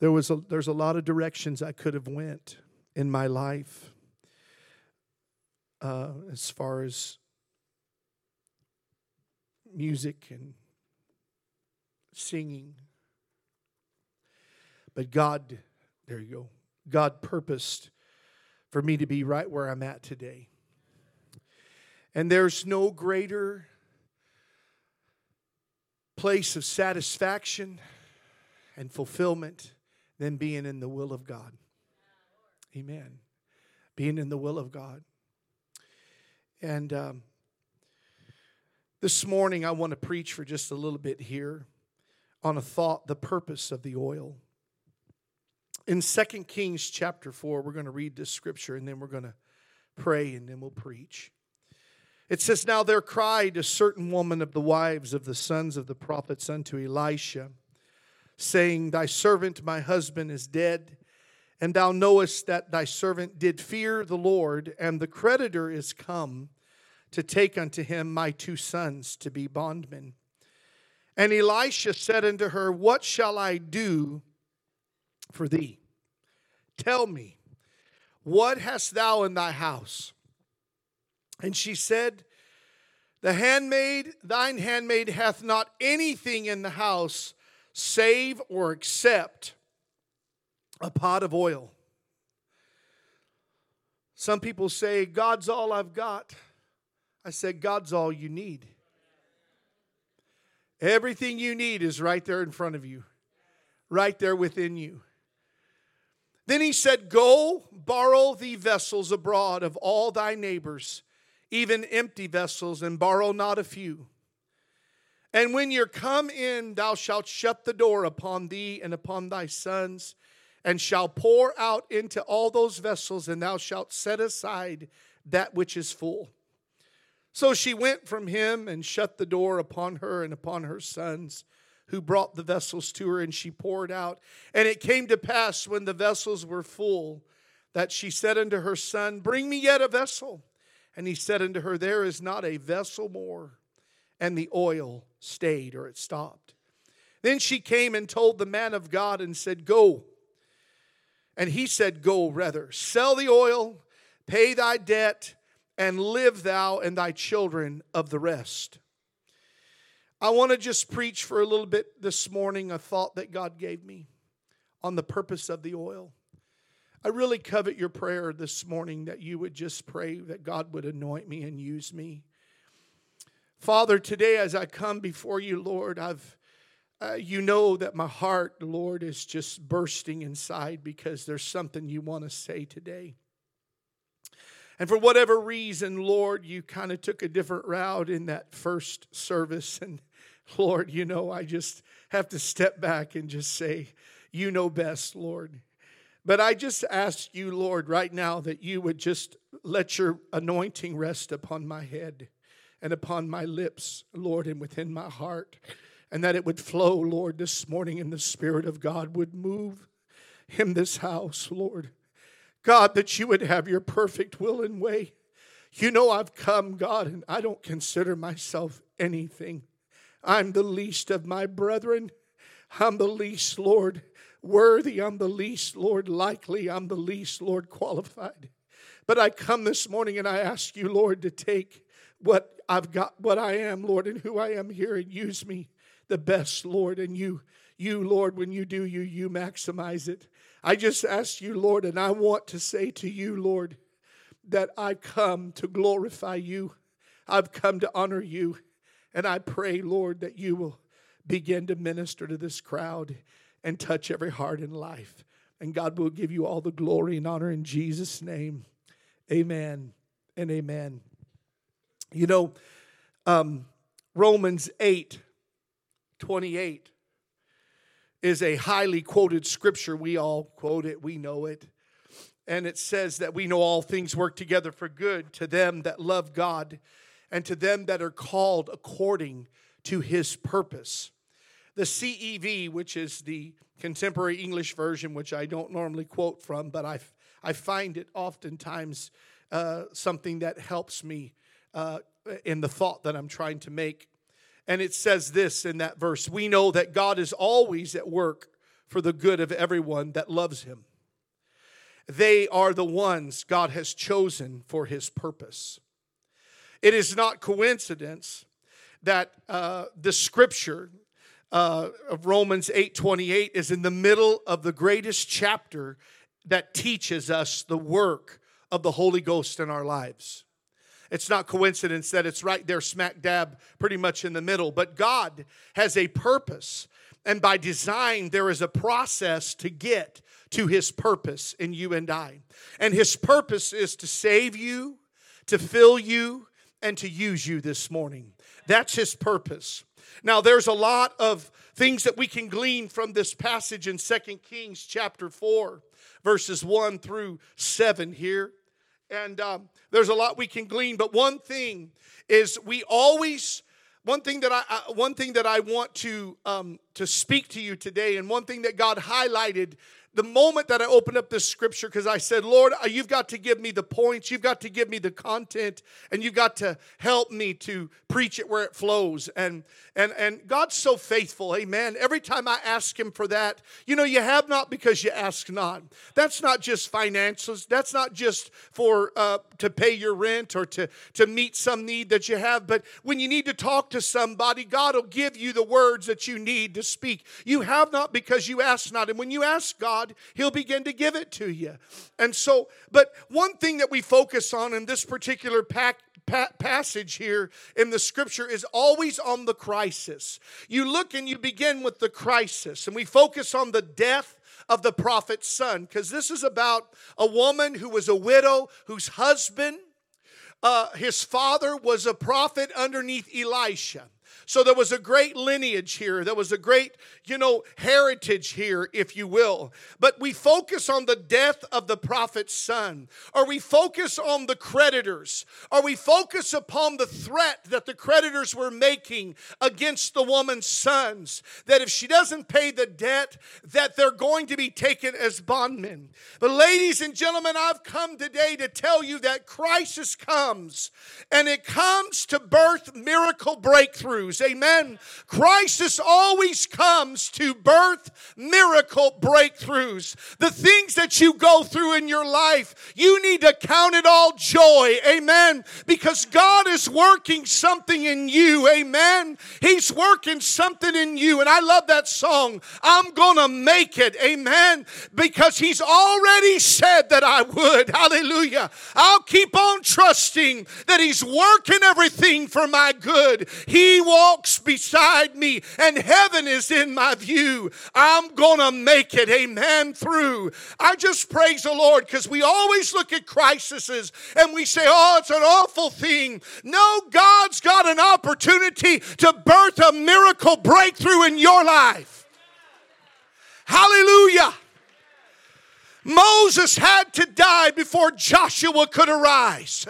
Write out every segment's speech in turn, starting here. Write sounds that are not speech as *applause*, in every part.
There was a, there's a lot of directions I could have went in my life uh, as far as music and singing. But God, there you go, God purposed for me to be right where I'm at today. And there's no greater place of satisfaction and fulfillment than being in the will of God. Amen. Being in the will of God. And um, this morning, I want to preach for just a little bit here on a thought the purpose of the oil. In 2 Kings chapter 4, we're going to read this scripture and then we're going to pray and then we'll preach. It says, Now there cried a certain woman of the wives of the sons of the prophets unto Elisha, saying, Thy servant, my husband, is dead, and thou knowest that thy servant did fear the Lord, and the creditor is come to take unto him my two sons to be bondmen. And Elisha said unto her, What shall I do for thee? Tell me, what hast thou in thy house? And she said, The handmaid, thine handmaid, hath not anything in the house save or accept a pot of oil. Some people say, God's all I've got. I said, God's all you need. Everything you need is right there in front of you, right there within you. Then he said, Go borrow thee vessels abroad of all thy neighbors even empty vessels, and borrow not a few. And when you're come in, thou shalt shut the door upon thee and upon thy sons, and shall pour out into all those vessels, and thou shalt set aside that which is full. So she went from him and shut the door upon her and upon her sons, who brought the vessels to her, and she poured out. And it came to pass when the vessels were full that she said unto her son, Bring me yet a vessel. And he said unto her, There is not a vessel more. And the oil stayed or it stopped. Then she came and told the man of God and said, Go. And he said, Go rather, sell the oil, pay thy debt, and live thou and thy children of the rest. I want to just preach for a little bit this morning a thought that God gave me on the purpose of the oil. I really covet your prayer this morning that you would just pray that God would anoint me and use me. Father, today as I come before you, Lord, I've uh, you know that my heart, Lord, is just bursting inside because there's something you want to say today. And for whatever reason, Lord, you kind of took a different route in that first service. And *laughs* Lord, you know, I just have to step back and just say, You know best, Lord. But I just ask you, Lord, right now that you would just let your anointing rest upon my head and upon my lips, Lord, and within my heart. And that it would flow, Lord, this morning, and the Spirit of God would move in this house, Lord. God, that you would have your perfect will and way. You know, I've come, God, and I don't consider myself anything. I'm the least of my brethren. I'm the least, Lord worthy, I'm the least, Lord, likely, I'm the least, Lord, qualified. But I come this morning and I ask you, Lord, to take what I've got, what I am, Lord, and who I am here and use me the best, Lord. And you, you, Lord, when you do, you, you maximize it. I just ask you, Lord, and I want to say to you, Lord, that I come to glorify you. I've come to honor you. And I pray, Lord, that you will begin to minister to this crowd and touch every heart in life. And God will give you all the glory and honor in Jesus' name. Amen and amen. You know, um, Romans 8 28 is a highly quoted scripture. We all quote it, we know it. And it says that we know all things work together for good to them that love God and to them that are called according to his purpose. The CEV, which is the contemporary English version, which I don't normally quote from, but I, I find it oftentimes uh, something that helps me uh, in the thought that I'm trying to make. And it says this in that verse We know that God is always at work for the good of everyone that loves him. They are the ones God has chosen for his purpose. It is not coincidence that uh, the scripture uh, of Romans 8:28 is in the middle of the greatest chapter that teaches us the work of the Holy Ghost in our lives. It's not coincidence that it's right there, smack dab, pretty much in the middle. But God has a purpose. And by design, there is a process to get to his purpose in you and I. And his purpose is to save you, to fill you, and to use you this morning. That's his purpose. Now, there's a lot of things that we can glean from this passage in Second Kings chapter 4, verses 1 through 7 here. And um, there's a lot we can glean, but one thing is we always one thing that I, one thing that I want to um, to speak to you today, and one thing that God highlighted the moment that I opened up this scripture, because I said, Lord, uh, you've got to give me the points, you've got to give me the content, and you've got to help me to preach it where it flows. And and and God's so faithful, amen. Every time I ask him for that, you know, you have not because you ask not. That's not just finances, that's not just for uh, to pay your rent or to, to meet some need that you have, but when you need to talk to somebody, God will give you the words that you need to speak. You have not because you ask not. And when you ask God, He'll begin to give it to you. And so, but one thing that we focus on in this particular pack, passage here in the scripture is always on the crisis. You look and you begin with the crisis, and we focus on the death of the prophet's son, because this is about a woman who was a widow whose husband, uh, his father, was a prophet underneath Elisha. So there was a great lineage here. There was a great, you know, heritage here, if you will. But we focus on the death of the prophet's son, or we focus on the creditors, or we focus upon the threat that the creditors were making against the woman's sons, that if she doesn't pay the debt, that they're going to be taken as bondmen. But ladies and gentlemen, I've come today to tell you that crisis comes, and it comes to birth miracle breakthroughs. Amen. Crisis always comes to birth miracle breakthroughs. The things that you go through in your life, you need to count it all joy. Amen. Because God is working something in you. Amen. He's working something in you. And I love that song. I'm going to make it. Amen. Because He's already said that I would. Hallelujah. I'll keep on trusting that He's working everything for my good. He will walks beside me and heaven is in my view. I'm going to make it, amen, through. I just praise the Lord because we always look at crises and we say, oh, it's an awful thing. No, God's got an opportunity to birth a miracle breakthrough in your life. Hallelujah. Moses had to die before Joshua could arise.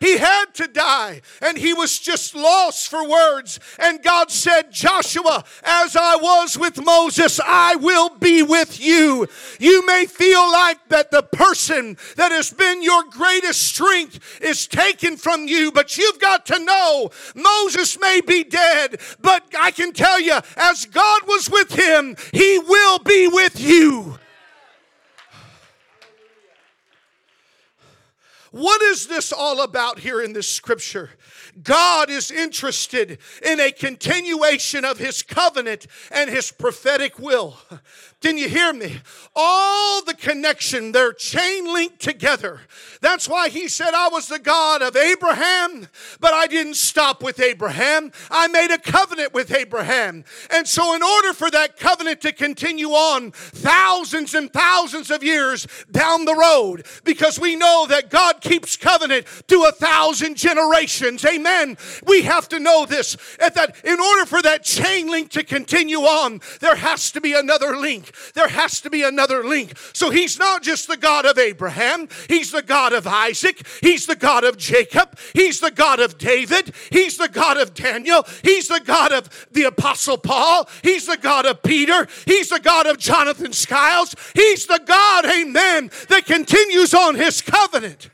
He had to die, and he was just lost for words. And God said, Joshua, as I was with Moses, I will be with you. You may feel like that the person that has been your greatest strength is taken from you, but you've got to know Moses may be dead, but I can tell you, as God was with him, he will be with you. What is this all about here in this scripture? God is interested in a continuation of his covenant and his prophetic will. Can you hear me? All the connection, they're chain linked together. That's why he said, I was the God of Abraham, but I didn't stop with Abraham. I made a covenant with Abraham. And so, in order for that covenant to continue on thousands and thousands of years down the road, because we know that God keeps covenant to a thousand generations, amen. We have to know this that in order for that chain link to continue on, there has to be another link there has to be another link. So he's not just the God of Abraham, he's the God of Isaac, he's the God of Jacob, he's the God of David, he's the God of Daniel, he's the God of the Apostle Paul, he's the God of Peter, he's the God of Jonathan Skiles, he's the God, amen, that continues on his covenant.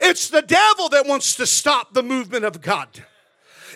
It's the devil that wants to stop the movement of God.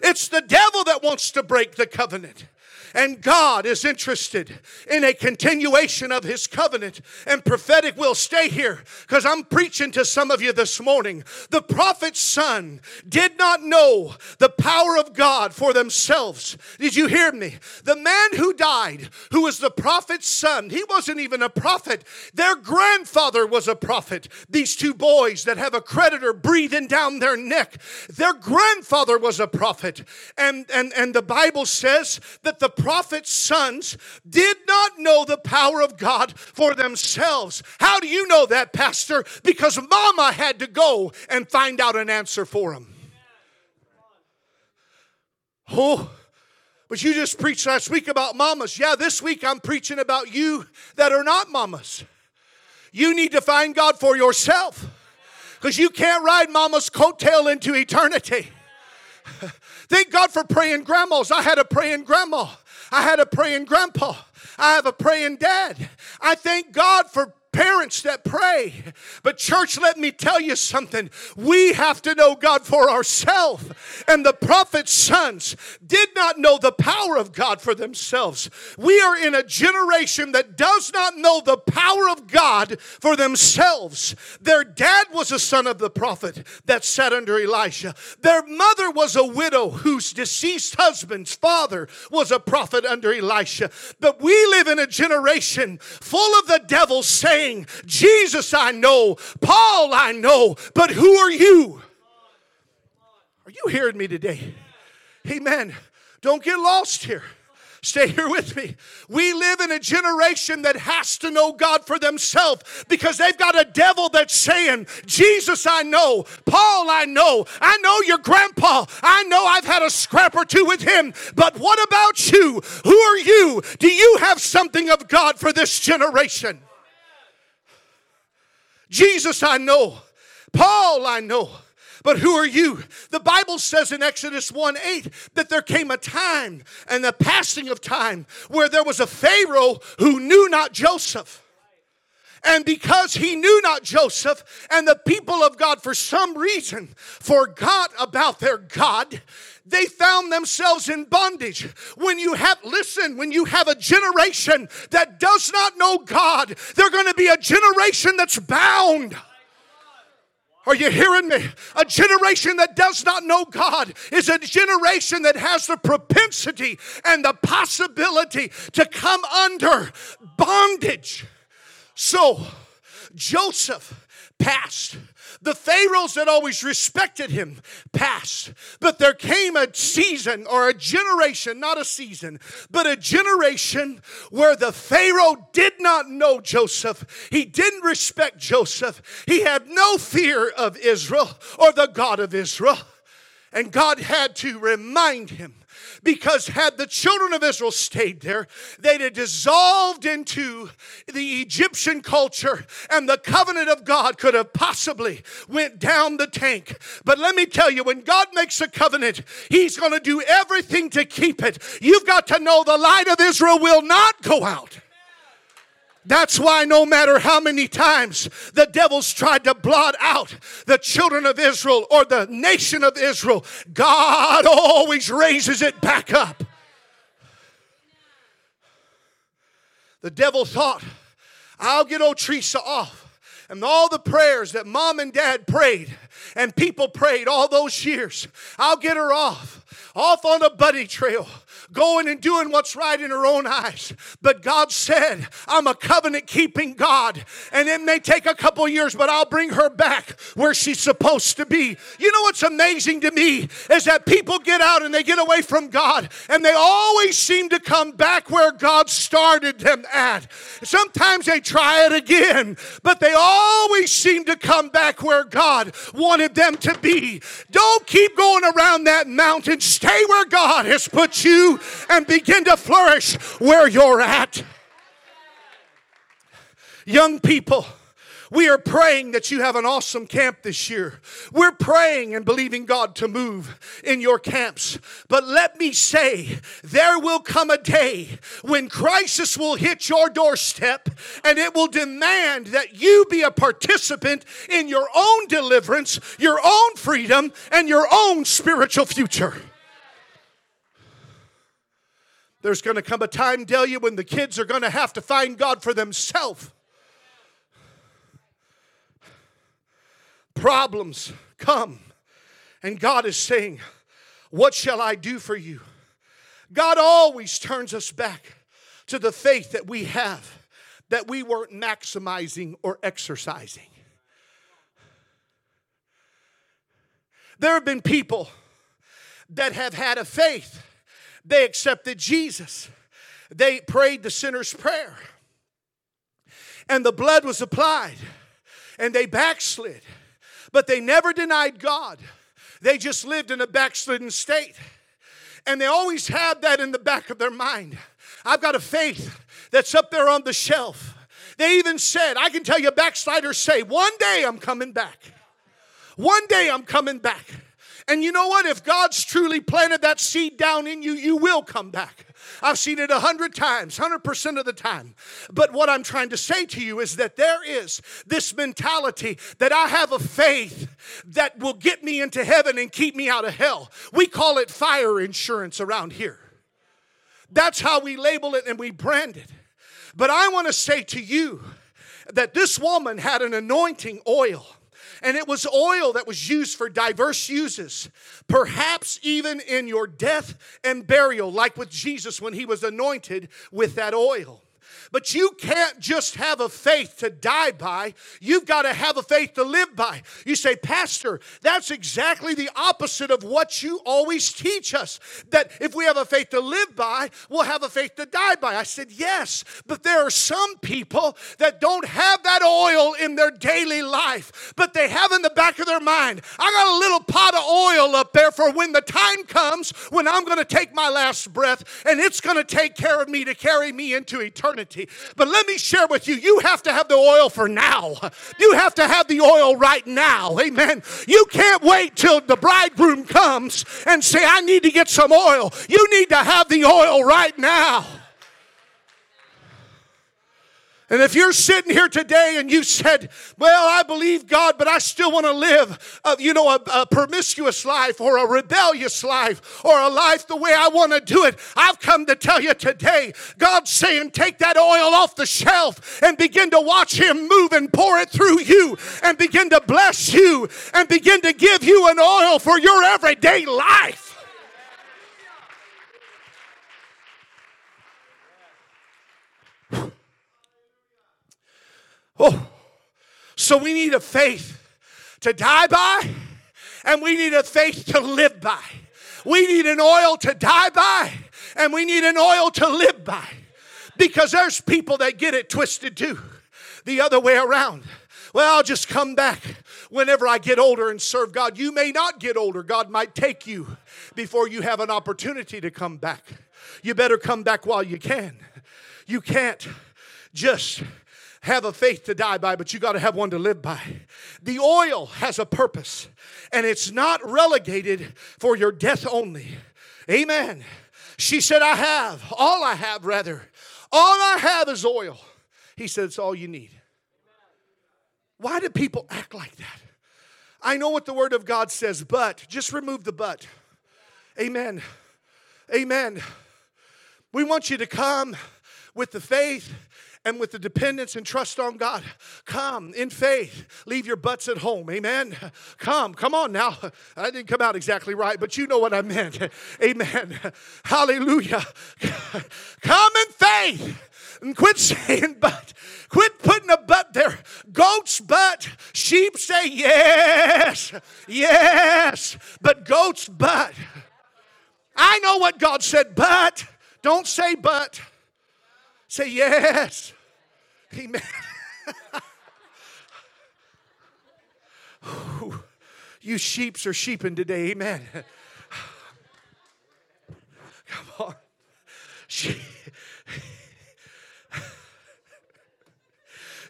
It's the devil that wants to break the covenant. And God is interested in a continuation of His covenant. And prophetic will stay here because I'm preaching to some of you this morning. The prophet's son did not know the power of God for themselves. Did you hear me? The man who died, who was the prophet's son, he wasn't even a prophet. Their grandfather was a prophet. These two boys that have a creditor breathing down their neck, their grandfather was a prophet. And, and, and the Bible says that the prophet's sons did not know the power of God for themselves. How do you know that, Pastor? Because mama had to go and find out an answer for them. Oh, but you just preached last week about mamas. Yeah, this week I'm preaching about you that are not mamas. You need to find God for yourself because you can't ride mama's coattail into eternity. *laughs* Thank God for praying grandmas. I had a praying grandma. I had a praying grandpa. I have a praying dad. I thank God for parents that pray. But, church, let me tell you something. We have to know God for ourselves. And the prophet's sons did not know the power of God for themselves. We are in a generation that does not know the power of God for themselves. Their dad was a son of the prophet that sat under Elisha, their mother was a widow whose deceased husband's father was a prophet under Elisha. But we live in a generation full of the devil saying, saying, Jesus I know, Paul I know, but who are you? Are you hearing me today? Amen. Don't get lost here. Stay here with me. We live in a generation that has to know God for themselves because they've got a devil that's saying, Jesus, I know. Paul, I know. I know your grandpa. I know I've had a scrap or two with him. But what about you? Who are you? Do you have something of God for this generation? Jesus, I know. Paul, I know. But who are you? The Bible says in Exodus 1 8 that there came a time and the passing of time where there was a Pharaoh who knew not Joseph. And because he knew not Joseph, and the people of God, for some reason, forgot about their God, they found themselves in bondage. When you have, listen, when you have a generation that does not know God, they're going to be a generation that's bound. Are you hearing me? A generation that does not know God is a generation that has the propensity and the possibility to come under bondage. So, Joseph passed the Pharaohs that always respected him passed. But there came a season or a generation, not a season, but a generation where the Pharaoh did not know Joseph. He didn't respect Joseph. He had no fear of Israel or the God of Israel. And God had to remind him because had the children of Israel stayed there, they'd have dissolved into the Egyptian culture and the covenant of God could have possibly went down the tank. But let me tell you, when God makes a covenant, He's going to do everything to keep it. You've got to know the light of Israel will not go out. That's why no matter how many times the devil's tried to blot out the children of Israel or the nation of Israel, God always raises it back up. The devil thought, I'll get old Teresa off. And all the prayers that mom and dad prayed and people prayed all those years, I'll get her off, off on a buddy trail going and doing what's right in her own eyes. But God said, I'm a covenant keeping God, and it may take a couple years, but I'll bring her back where she's supposed to be. You know what's amazing to me is that people get out and they get away from God, and they always seem to come back where God started them at. Sometimes they try it again, but they always seem to come back where God wanted them to be. Don't keep going around that mountain. Stay where God has put you and begin to flourish where you're at. Young people, we are praying that you have an awesome camp this year. We're praying and believing God to move in your camps. But let me say, there will come a day when crisis will hit your doorstep and it will demand that you be a participant in your own deliverance, your own freedom, and your own spiritual future. There's going to come a time, Delia, when the kids are going to have to find God for themselves. Problems come, and God is saying, What shall I do for you? God always turns us back to the faith that we have that we weren't maximizing or exercising. There have been people that have had a faith. They accepted Jesus. They prayed the sinner's prayer. And the blood was applied. And they backslid. But they never denied God. They just lived in a backslidden state. And they always had that in the back of their mind. I've got a faith that's up there on the shelf. They even said, I can tell you, backsliders say, one day I'm coming back. One day I'm coming back. And you know what? If God's truly planted that seed down in you, you will come back. I've seen it a hundred times, 100% of the time. But what I'm trying to say to you is that there is this mentality that I have a faith that will get me into heaven and keep me out of hell. We call it fire insurance around here. That's how we label it and we brand it. But I want to say to you that this woman had an anointing oil and it was oil that was used for diverse uses, perhaps even in your death and burial, like with Jesus when he was anointed with that oil. But you can't just have a faith to die by. You've got to have a faith to live by. You say, Pastor, that's exactly the opposite of what you always teach us. That if we have a faith to live by, we'll have a faith to die by. I said, Yes, but there are some people that don't have that oil in their daily life, but they have in the back of their mind, I got a little pot of oil up there for when the time comes when I'm going to take my last breath and it's going to take care of me to carry me into eternity. But let me share with you, you have to have the oil for now. You have to have the oil right now. Amen. You can't wait till the bridegroom comes and say, I need to get some oil. You need to have the oil right now. And if you're sitting here today and you said, Well, I believe God, but I still want to live, a, you know, a, a promiscuous life or a rebellious life or a life the way I want to do it, I've come to tell you today, God's saying, Take that oil off the shelf and begin to watch Him move and pour it through you and begin to bless you and begin to give you an oil for your everyday life. Oh, so we need a faith to die by, and we need a faith to live by. We need an oil to die by, and we need an oil to live by. Because there's people that get it twisted too, the other way around. Well, I'll just come back whenever I get older and serve God. You may not get older, God might take you before you have an opportunity to come back. You better come back while you can. You can't just have a faith to die by, but you got to have one to live by. The oil has a purpose, and it's not relegated for your death only. Amen. She said, I have, all I have, rather, all I have is oil. He said, It's all you need. Why do people act like that? I know what the Word of God says, but just remove the but. Amen. Amen. We want you to come with the faith and with the dependence and trust on God. Come in faith. Leave your butts at home. Amen. Come. Come on now. I didn't come out exactly right, but you know what I meant. *laughs* Amen. Hallelujah. Come in faith. And quit saying but. Quit putting a but there. Goats but. Sheep say yes. Yes. But goats but. I know what God said, but. Don't say but. Say yes. Amen. *laughs* you sheeps are sheeping today. Amen. *sighs* Come on. She,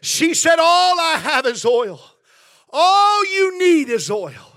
she said, All I have is oil. All you need is oil.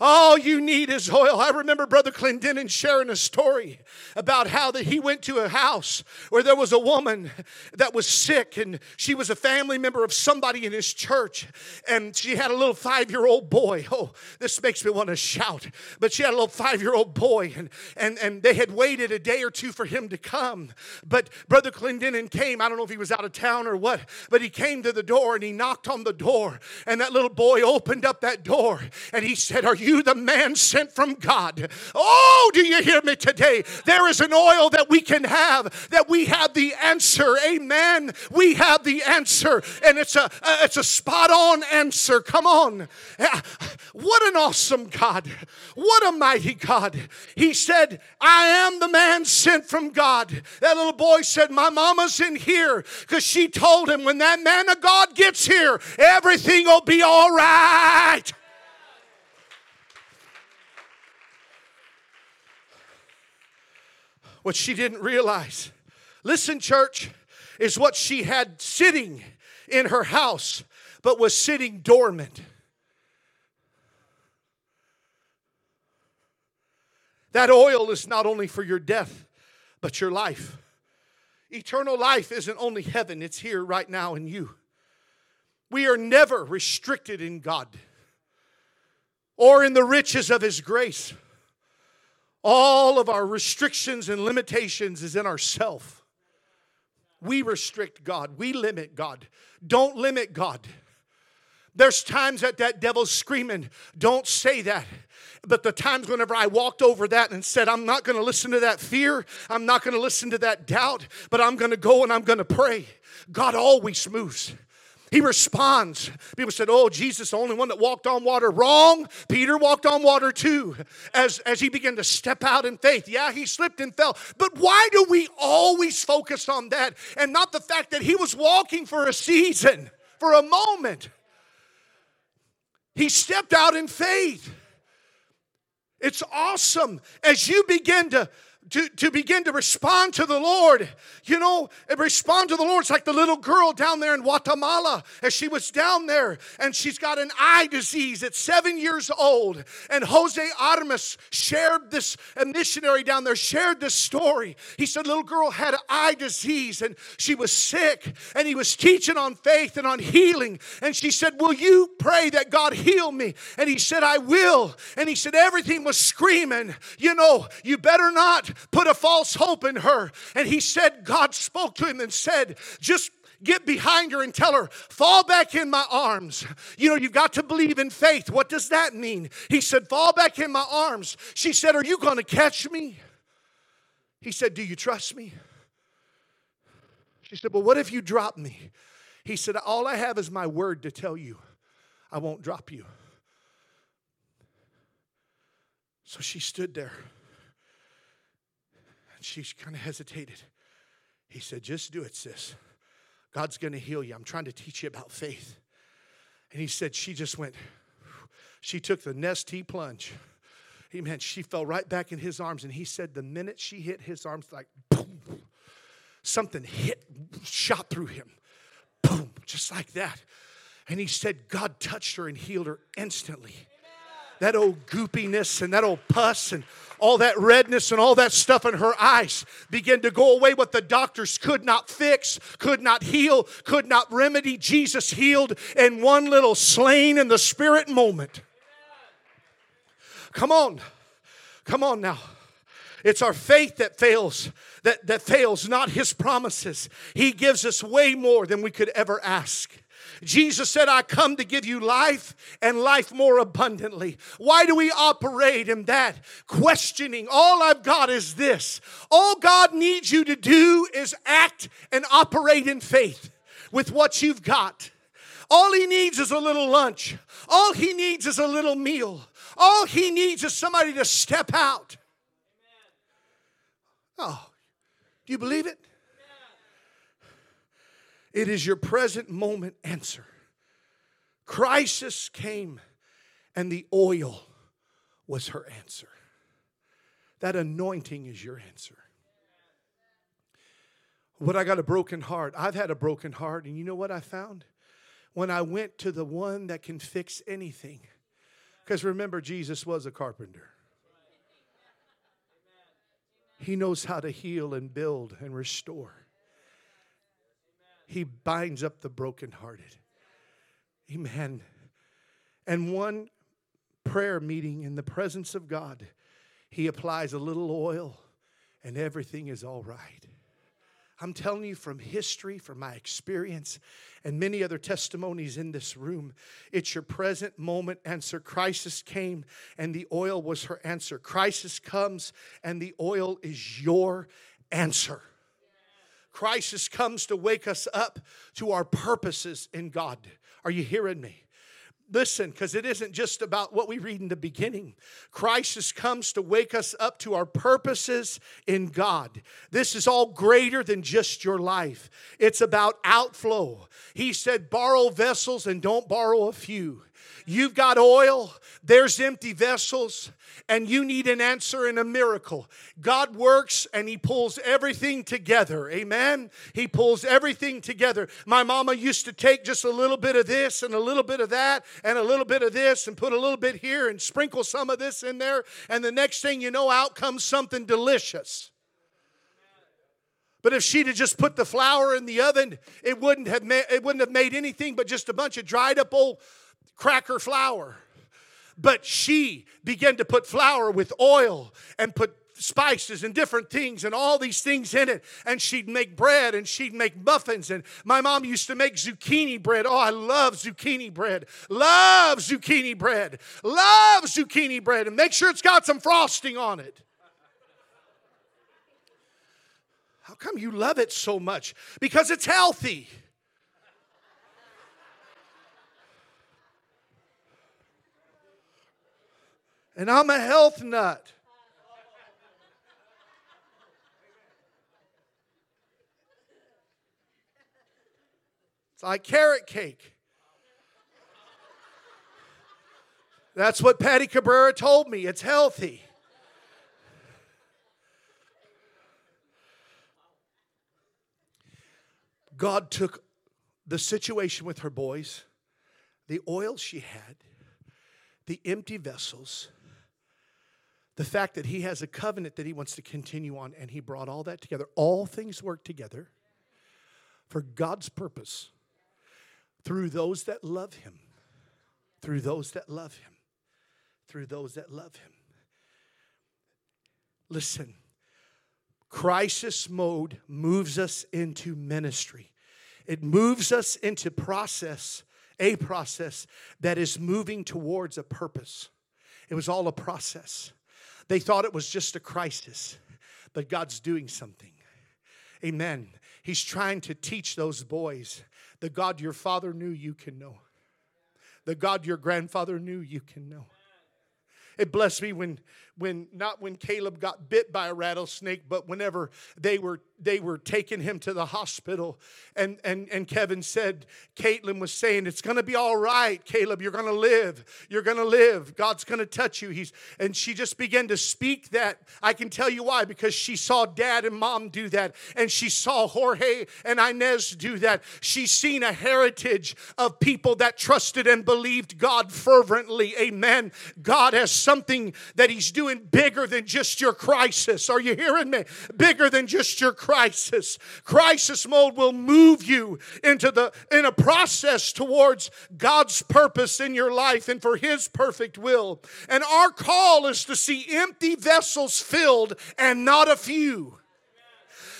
All you need is oil. I remember Brother Clendenin sharing a story about how that he went to a house where there was a woman that was sick and she was a family member of somebody in his church and she had a little five-year-old boy. Oh, this makes me want to shout. But she had a little five-year-old boy and, and, and they had waited a day or two for him to come. But Brother Clendenin came. I don't know if he was out of town or what, but he came to the door and he knocked on the door and that little boy opened up that door and he said, Are you the man sent from God? Oh, do you hear me today? There is an oil that we can have, that we have the answer. Amen. We have the answer, and it's a it's a spot on answer. Come on. What an awesome God. What a mighty God. He said, I am the man sent from God. That little boy said, My mama's in here because she told him when that man of God gets here, everything will be all right. What she didn't realize, listen, church, is what she had sitting in her house, but was sitting dormant. That oil is not only for your death, but your life. Eternal life isn't only heaven, it's here right now in you. We are never restricted in God or in the riches of His grace. All of our restrictions and limitations is in ourself. We restrict God. We limit God. Don't limit God. There's times that that devil's screaming, don't say that. But the times whenever I walked over that and said, I'm not going to listen to that fear, I'm not going to listen to that doubt, but I'm going to go and I'm going to pray. God always moves. He responds. People said, Oh, Jesus, the only one that walked on water. Wrong. Peter walked on water too as, as he began to step out in faith. Yeah, he slipped and fell. But why do we always focus on that and not the fact that he was walking for a season, for a moment? He stepped out in faith. It's awesome as you begin to to, to begin to respond to the Lord. You know, respond to the Lord. It's like the little girl down there in Guatemala as she was down there and she's got an eye disease at seven years old. And Jose Armas shared this, a missionary down there shared this story. He said, little girl had eye disease and she was sick and he was teaching on faith and on healing. And she said, Will you pray that God heal me? And he said, I will. And he said, Everything was screaming, you know, you better not put a false hope in her. And he said, God spoke to him and said, just get behind her and tell her, fall back in my arms. You know, you've got to believe in faith. What does that mean? He said, fall back in my arms. She said, Are you going to catch me? He said, Do you trust me? She said, Well, what if you drop me? He said, All I have is my word to tell you. I won't drop you. So she stood there she kind of hesitated. He said, Just do it, sis. God's going to heal you. I'm trying to teach you about faith. And he said, She just went, she took the Nestea plunge. Amen. She fell right back in his arms. And he said, The minute she hit his arms, like boom, something hit, shot through him. Boom, just like that. And he said, God touched her and healed her instantly. That old goopiness and that old pus and all that redness and all that stuff in her eyes began to go away. What the doctors could not fix, could not heal, could not remedy, Jesus healed in one little slain in the spirit moment. Come on. Come on now. It's our faith that fails, that, that fails, not his promises. He gives us way more than we could ever ask. Jesus said, I come to give you life and life more abundantly. Why do we operate in that? Questioning. All I've got is this. All God needs you to do is act and operate in faith with what you've got. All he needs is a little lunch. All he needs is a little meal. All he needs is somebody to step out. Oh, do you believe it? It is your present moment answer. Crisis came, and the oil was her answer. That anointing is your answer. What I got a broken heart. I've had a broken heart, and you know what I found? When I went to the one that can fix anything, Because remember, Jesus was a carpenter. He knows how to heal and build and restore. He binds up the brokenhearted. Amen. And one prayer meeting in the presence of God, he applies a little oil and everything is all right. I'm telling you from history, from my experience, and many other testimonies in this room, it's your present moment answer. Crisis came and the oil was her answer. Crisis comes and the oil is your answer. Crisis comes to wake us up to our purposes in God. Are you hearing me? Listen, because it isn't just about what we read in the beginning. Crisis comes to wake us up to our purposes in God. This is all greater than just your life, it's about outflow. He said, borrow vessels and don't borrow a few. You've got oil, there's empty vessels, and you need an answer and a miracle. God works and He pulls everything together. Amen. He pulls everything together. My mama used to take just a little bit of this and a little bit of that and a little bit of this and put a little bit here and sprinkle some of this in there. And the next thing you know, out comes something delicious. But if she'd have just put the flour in the oven, it wouldn't have made, it wouldn't have made anything but just a bunch of dried up old cracker flour. But she began to put flour with oil and put spices and different things and all these things in it. And she'd make bread and she'd make muffins. And my mom used to make zucchini bread. Oh, I love zucchini bread. Love zucchini bread. Love zucchini bread. And make sure it's got some frosting on it. How come you love it so much? Because it's healthy. And I'm a health nut. It's like carrot cake. That's what Patty Cabrera told me. It's healthy. God took the situation with her boys, the oil she had, the empty vessels, the fact that he has a covenant that he wants to continue on, and he brought all that together. All things work together for God's purpose through those that love him, through those that love him, through those that love him. Listen, crisis mode moves us into ministry. It moves us into process, a process that is moving towards a purpose. It was all a process. They thought it was just a crisis, but God's doing something. Amen. He's trying to teach those boys the God your father knew you can know, the God your grandfather knew you can know. It blessed me when when not when Caleb got bit by a rattlesnake, but whenever they were they were taking him to the hospital, and and and Kevin said, Caitlin was saying, "It's going to be all right, Caleb. You're going to live. You're going to live. God's going to touch you." He's and she just began to speak that. I can tell you why because she saw Dad and Mom do that, and she saw Jorge and Inez do that. She's seen a heritage of people that trusted and believed God fervently. Amen. God has something that He's doing bigger than just your crisis. Are you hearing me? Bigger than just your crisis. Crisis Crisis mode will move you into the in a process towards God's purpose in your life and for his perfect will. And our call is to see empty vessels filled and not a few.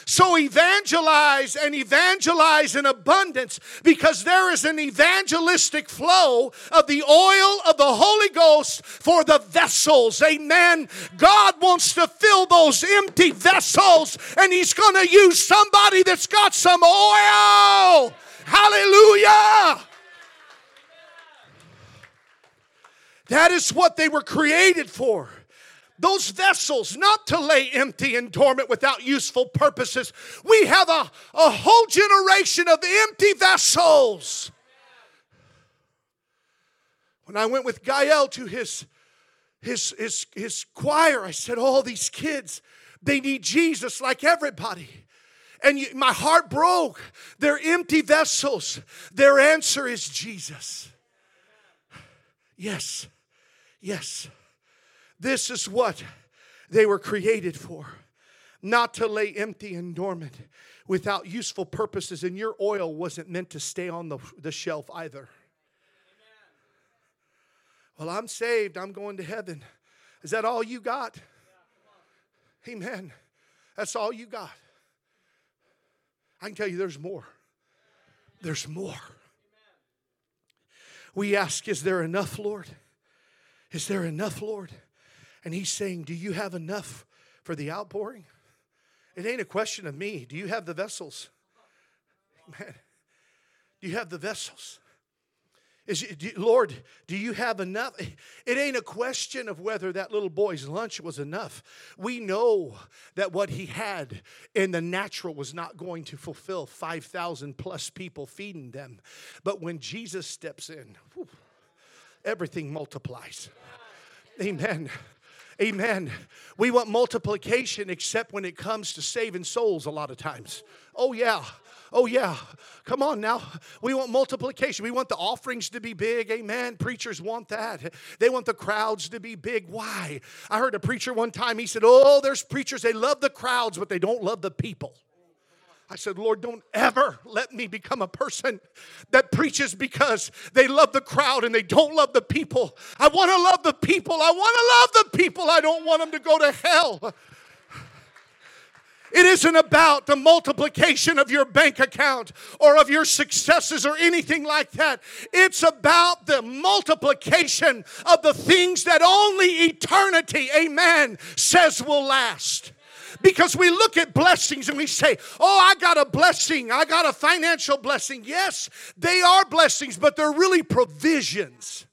So evangelize and evangelize in abundance because there is an evangelistic flow of the oil of the Holy Ghost for the vessels. Amen. God wants to fill those empty vessels and He's going to use somebody that's got some oil. Hallelujah. That is what they were created for those vessels not to lay empty and dormant without useful purposes. We have a, a whole generation of empty vessels. When I went with Gael to his, his, his, his choir, I said, All these kids, they need Jesus like everybody. And you, my heart broke. They're empty vessels. Their answer is Jesus. Yes. Yes, this is what they were created for not to lay empty and dormant without useful purposes. And your oil wasn't meant to stay on the, the shelf either. Well, I'm saved, I'm going to heaven. Is that all you got? Amen. That's all you got. I can tell you there's more. There's more. We ask, Is there enough, Lord? Is there enough, Lord? And He's saying, Do you have enough for the outpouring? It ain't a question of me. Do you have the vessels? Man, do you have the vessels? Is do, Lord, do you have enough? It ain't a question of whether that little boy's lunch was enough. We know that what he had in the natural was not going to fulfill 5,000 plus people feeding them. But when Jesus steps in, whew, everything multiplies. Amen. Amen. We want multiplication except when it comes to saving souls a lot of times. Oh, yeah. Oh, yeah. Come on now. We want multiplication. We want the offerings to be big. Amen. Preachers want that. They want the crowds to be big. Why? I heard a preacher one time, he said, Oh, there's preachers, they love the crowds, but they don't love the people. I said, Lord, don't ever let me become a person that preaches because they love the crowd and they don't love the people. I want to love the people. I want to love the people. I don't want them to go to hell. It isn't about the multiplication of your bank account or of your successes or anything like that. It's about the multiplication of the things that only eternity, amen, says will last. Because we look at blessings and we say, Oh, I got a blessing. I got a financial blessing. Yes, they are blessings, but they're really provisions.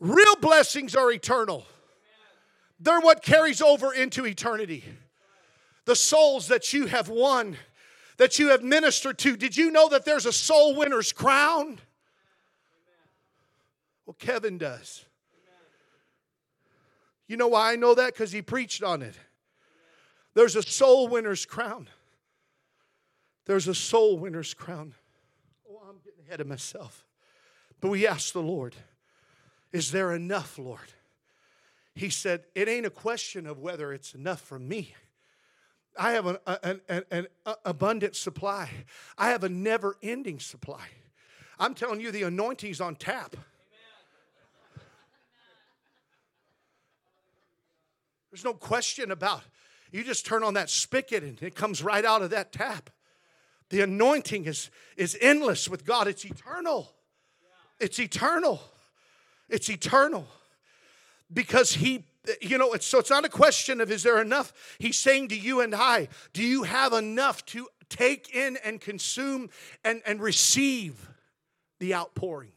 Real blessings are eternal, they're what carries over into eternity. The souls that you have won, that you have ministered to. Did you know that there's a soul winner's crown? Well, Kevin does. You know why I know that? Because he preached on it. There's a soul winner's crown. There's a soul winner's crown. Oh, I'm getting ahead of myself. But we asked the Lord, Is there enough, Lord? He said, It ain't a question of whether it's enough for me. I have an, an, an, an abundant supply, I have a never ending supply. I'm telling you, the anointing's on tap. There's no question about you just turn on that spigot and it comes right out of that tap. The anointing is, is endless with God, it's eternal. It's eternal. It's eternal. Because He, you know, it's, so it's not a question of is there enough? He's saying to you and I, do you have enough to take in and consume and, and receive the outpouring?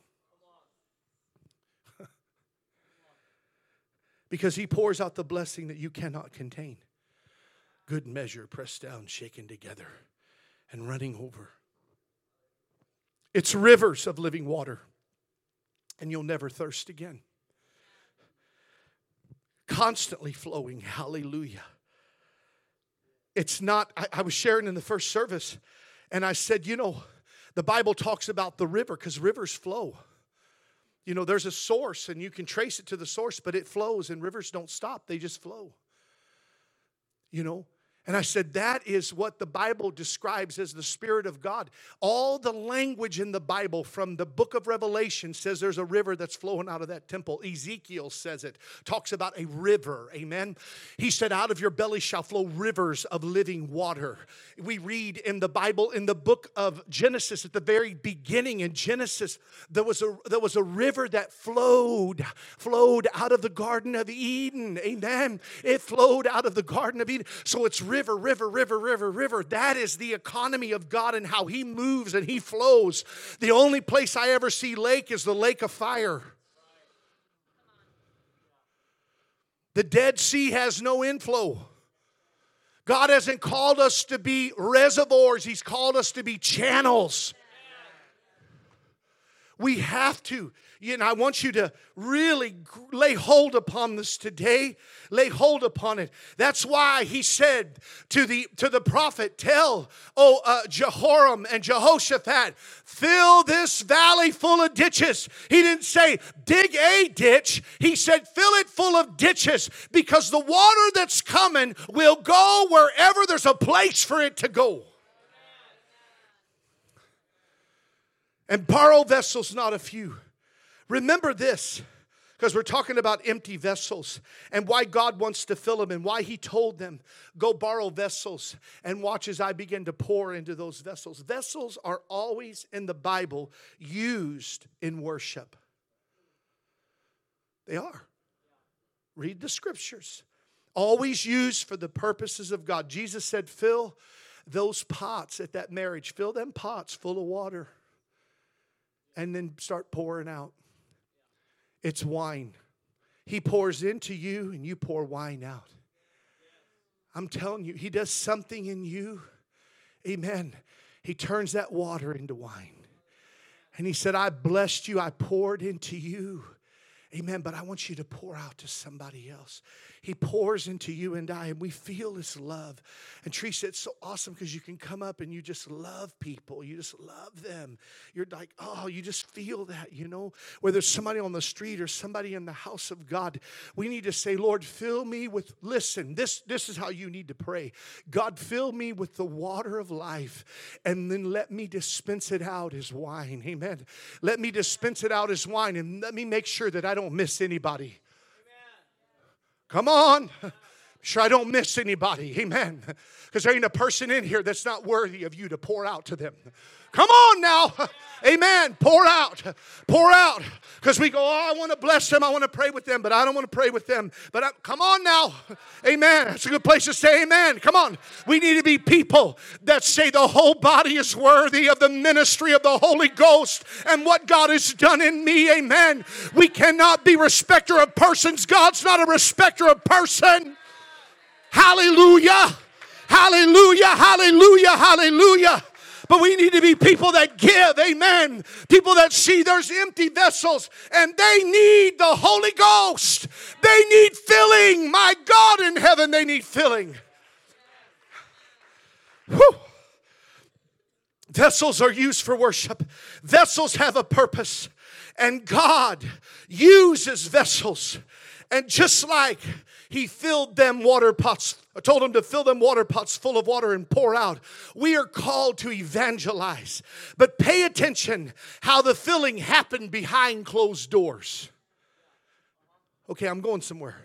*laughs* because He pours out the blessing that you cannot contain good measure, pressed down, shaken together, and running over. It's rivers of living water, and you'll never thirst again. Constantly flowing, hallelujah. It's not, I, I was sharing in the first service, and I said, you know, the Bible talks about the river because rivers flow. You know, there's a source and you can trace it to the source, but it flows and rivers don't stop, they just flow. You know, and I said, that is what the Bible describes as the Spirit of God. All the language in the Bible from the book of Revelation says there's a river that's flowing out of that temple. Ezekiel says it, talks about a river. Amen. He said, Out of your belly shall flow rivers of living water. We read in the Bible, in the book of Genesis, at the very beginning in Genesis, there was a, there was a river that flowed, flowed out of the Garden of Eden. Amen. It flowed out of the Garden of Eden. So it's river, river, river, river, river. That is the economy of God and how He moves and He flows. The only place I ever see lake is the lake of fire. The Dead Sea has no inflow. God hasn't called us to be reservoirs, He's called us to be channels. We have to. Know, I want you to really lay hold upon this today. Lay hold upon it. That's why he said to the to the prophet, "Tell, oh uh, Jehoram and Jehoshaphat, fill this valley full of ditches." He didn't say dig a ditch. He said fill it full of ditches because the water that's coming will go wherever there's a place for it to go. and borrow vessels, not a few. Remember this, because we're talking about empty vessels and why God wants to fill them and why He told them, go borrow vessels and watch as I begin to pour into those vessels. Vessels are always in the Bible used in worship. They are. Read the scriptures. Always used for the purposes of God. Jesus said, fill those pots at that marriage, fill them pots full of water and then start pouring out. It's wine. He pours into you and you pour wine out. I'm telling you, He does something in you. Amen. He turns that water into wine. And He said, I blessed you, I poured into you. Amen. But I want you to pour out to somebody else. He pours into you and I, and we feel His love. And Teresa, it's so awesome because you can come up and you just love people. You just love them. You're like, oh, you just feel that, you know? Whether it's somebody on the street or somebody in the house of God, we need to say, Lord, fill me with, listen, this, this is how you need to pray. God, fill me with the water of life, and then let me dispense it out as wine. Amen. Let me dispense it out as wine, and let me make sure that I don't miss anybody. Come on. Sure, I don't miss anybody. Amen. Because there ain't a person in here that's not worthy of you to pour out to them. Come on now. *laughs* Amen. Pour out. Pour out. Because we go, oh, I want to bless them. I want to pray with them, but I don't want to pray with them. But I, come on now. *laughs* Amen. It's a good place to say amen. Come on. We need to be people that say the whole body is worthy of the ministry of the Holy Ghost and what God has done in me. Amen. We cannot be respecter of persons. God's not a respecter of person. Hallelujah. Hallelujah. Hallelujah. Hallelujah. But we need to be people that give, amen. People that see there's empty vessels and they need the Holy Ghost. They need filling. My God in heaven, they need filling. Whew. Vessels are used for worship, vessels have a purpose, and God uses vessels. And just like he filled them water pots. I told him to fill them water pots full of water and pour out. We are called to evangelize. But pay attention how the filling happened behind closed doors. Okay, I'm going somewhere.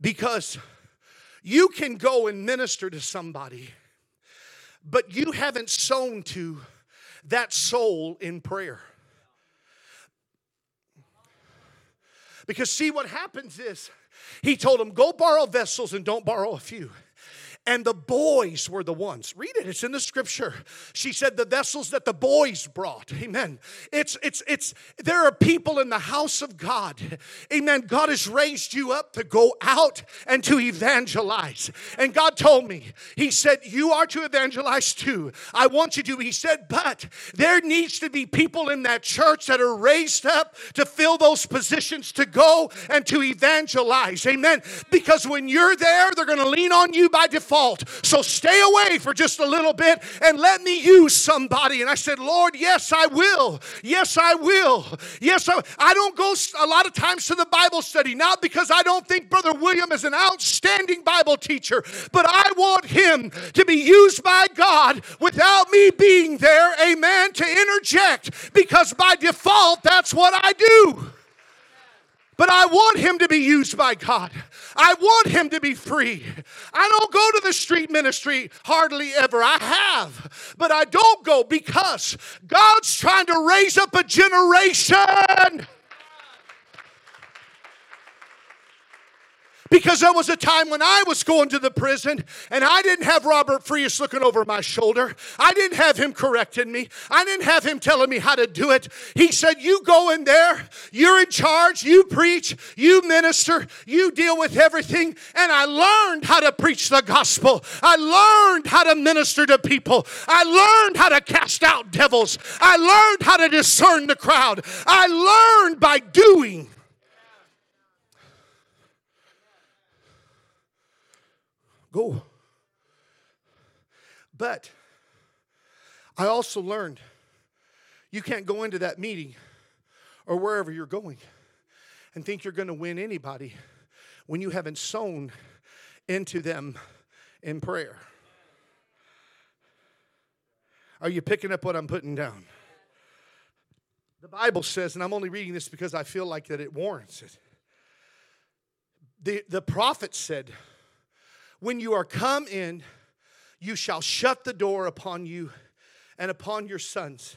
Because you can go and minister to somebody, but you haven't sown to that soul in prayer. Because, see, what happens is he told them, go borrow vessels and don't borrow a few and the boys were the ones. Read it, it's in the scripture. She said the vessels that the boys brought. Amen. It's it's it's there are people in the house of God. Amen. God has raised you up to go out and to evangelize. And God told me, He said, You are to evangelize too. I want you to. He said, but there needs to be people in that church that are raised up to fill those positions to go and to evangelize. Amen. Because when you're there, they're going to lean on you by default fault. So stay away for just a little bit and let me use somebody. And I said, Lord, yes, I will. Yes, I will. Yes, I, I don't go a lot of times to the Bible study, not because I don't think Brother William is an outstanding Bible teacher, but I want him to be used by God without me being there, amen, to interject because by default, that's what I do. But I want him to be used by God. I want him to be free. I don't go to the street ministry hardly ever. I have, but I don't go because God's trying to raise up a generation. Because there was a time when I was going to the prison and I didn't have Robert Frias looking over my shoulder. I didn't have him correcting me. I didn't have him telling me how to do it. He said, You go in there, you're in charge, you preach, you minister, you deal with everything. And I learned how to preach the gospel. I learned how to minister to people. I learned how to cast out devils. I learned how to discern the crowd. I learned by doing. Go. But I also learned you can't go into that meeting or wherever you're going and think you're going to win anybody when you haven't sown into them in prayer. Are you picking up what I'm putting down? The Bible says, and I'm only reading this because I feel like that it warrants it. The, the prophet said, when you are come in, you shall shut the door upon you and upon your sons,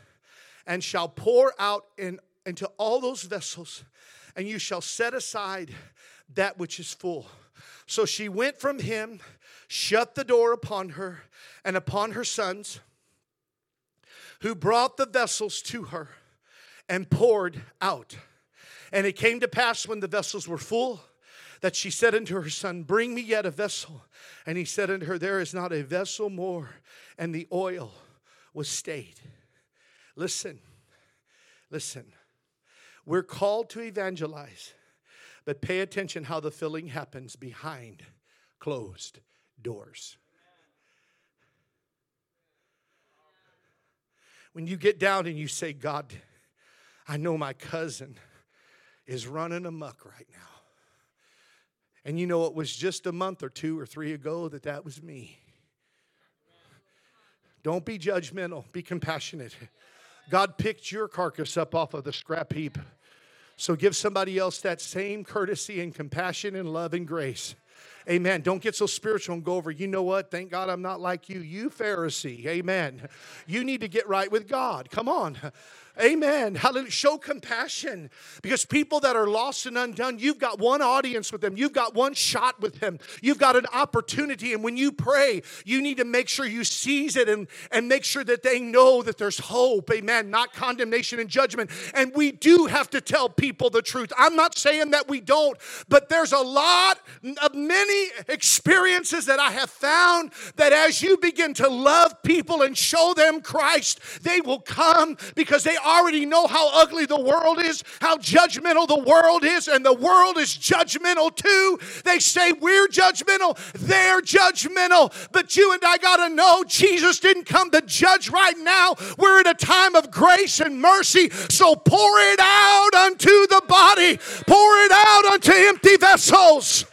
and shall pour out in, into all those vessels, and you shall set aside that which is full. So she went from him, shut the door upon her and upon her sons, who brought the vessels to her and poured out. And it came to pass when the vessels were full that she said unto her son, Bring me yet a vessel. And he said unto her, There is not a vessel more. And the oil was stayed. Listen, listen. We're called to evangelize, but pay attention how the filling happens behind closed doors. When you get down and you say, God, I know my cousin is running amuck right now. And you know, it was just a month or two or three ago that that was me. Don't be judgmental, be compassionate. God picked your carcass up off of the scrap heap. So give somebody else that same courtesy and compassion and love and grace. Amen. Don't get so spiritual and go over, you know what? Thank God I'm not like you. You Pharisee. Amen. You need to get right with God. Come on. Amen. Hallelujah. Show compassion because people that are lost and undone, you've got one audience with them. You've got one shot with them. You've got an opportunity. And when you pray, you need to make sure you seize it and, and make sure that they know that there's hope. Amen. Not condemnation and judgment. And we do have to tell people the truth. I'm not saying that we don't, but there's a lot of many experiences that I have found that as you begin to love people and show them Christ, they will come because they already know how ugly the world is, how judgmental the world is, and the world is judgmental too. They say we're judgmental, they're judgmental. But you and I got to know Jesus didn't come to judge right now. We're in a time of grace and mercy. So pour it out unto the body, pour it out unto empty vessels.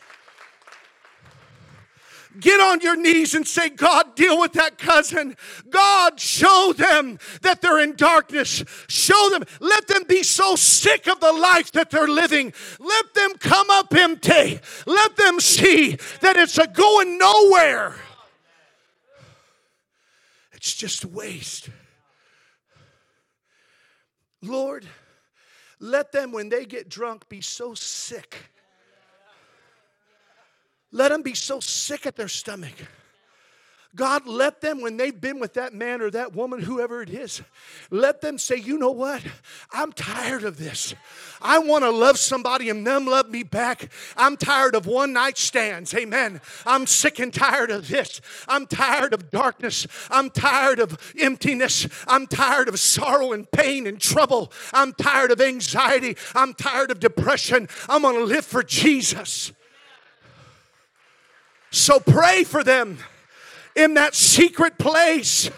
Get on your knees and say, God, deal with that cousin. God, show them that they're in darkness. Show them. Let them be so sick of the life that they're living. Let them come up empty. Let them see that it's a going nowhere. It's just waste. Lord, let them, when they get drunk, be so sick let them be so sick at their stomach. God, let them, when they've been with that man or that woman, whoever it is, let them say, you know what? I'm tired of this. I want to love somebody and them love me back. I'm tired of one night stands. Amen. I'm sick and tired of this. I'm tired of darkness. I'm tired of emptiness. I'm tired of sorrow and pain and trouble. I'm tired of anxiety. I'm tired of depression. I'm going to live for Jesus. So pray for them in that secret place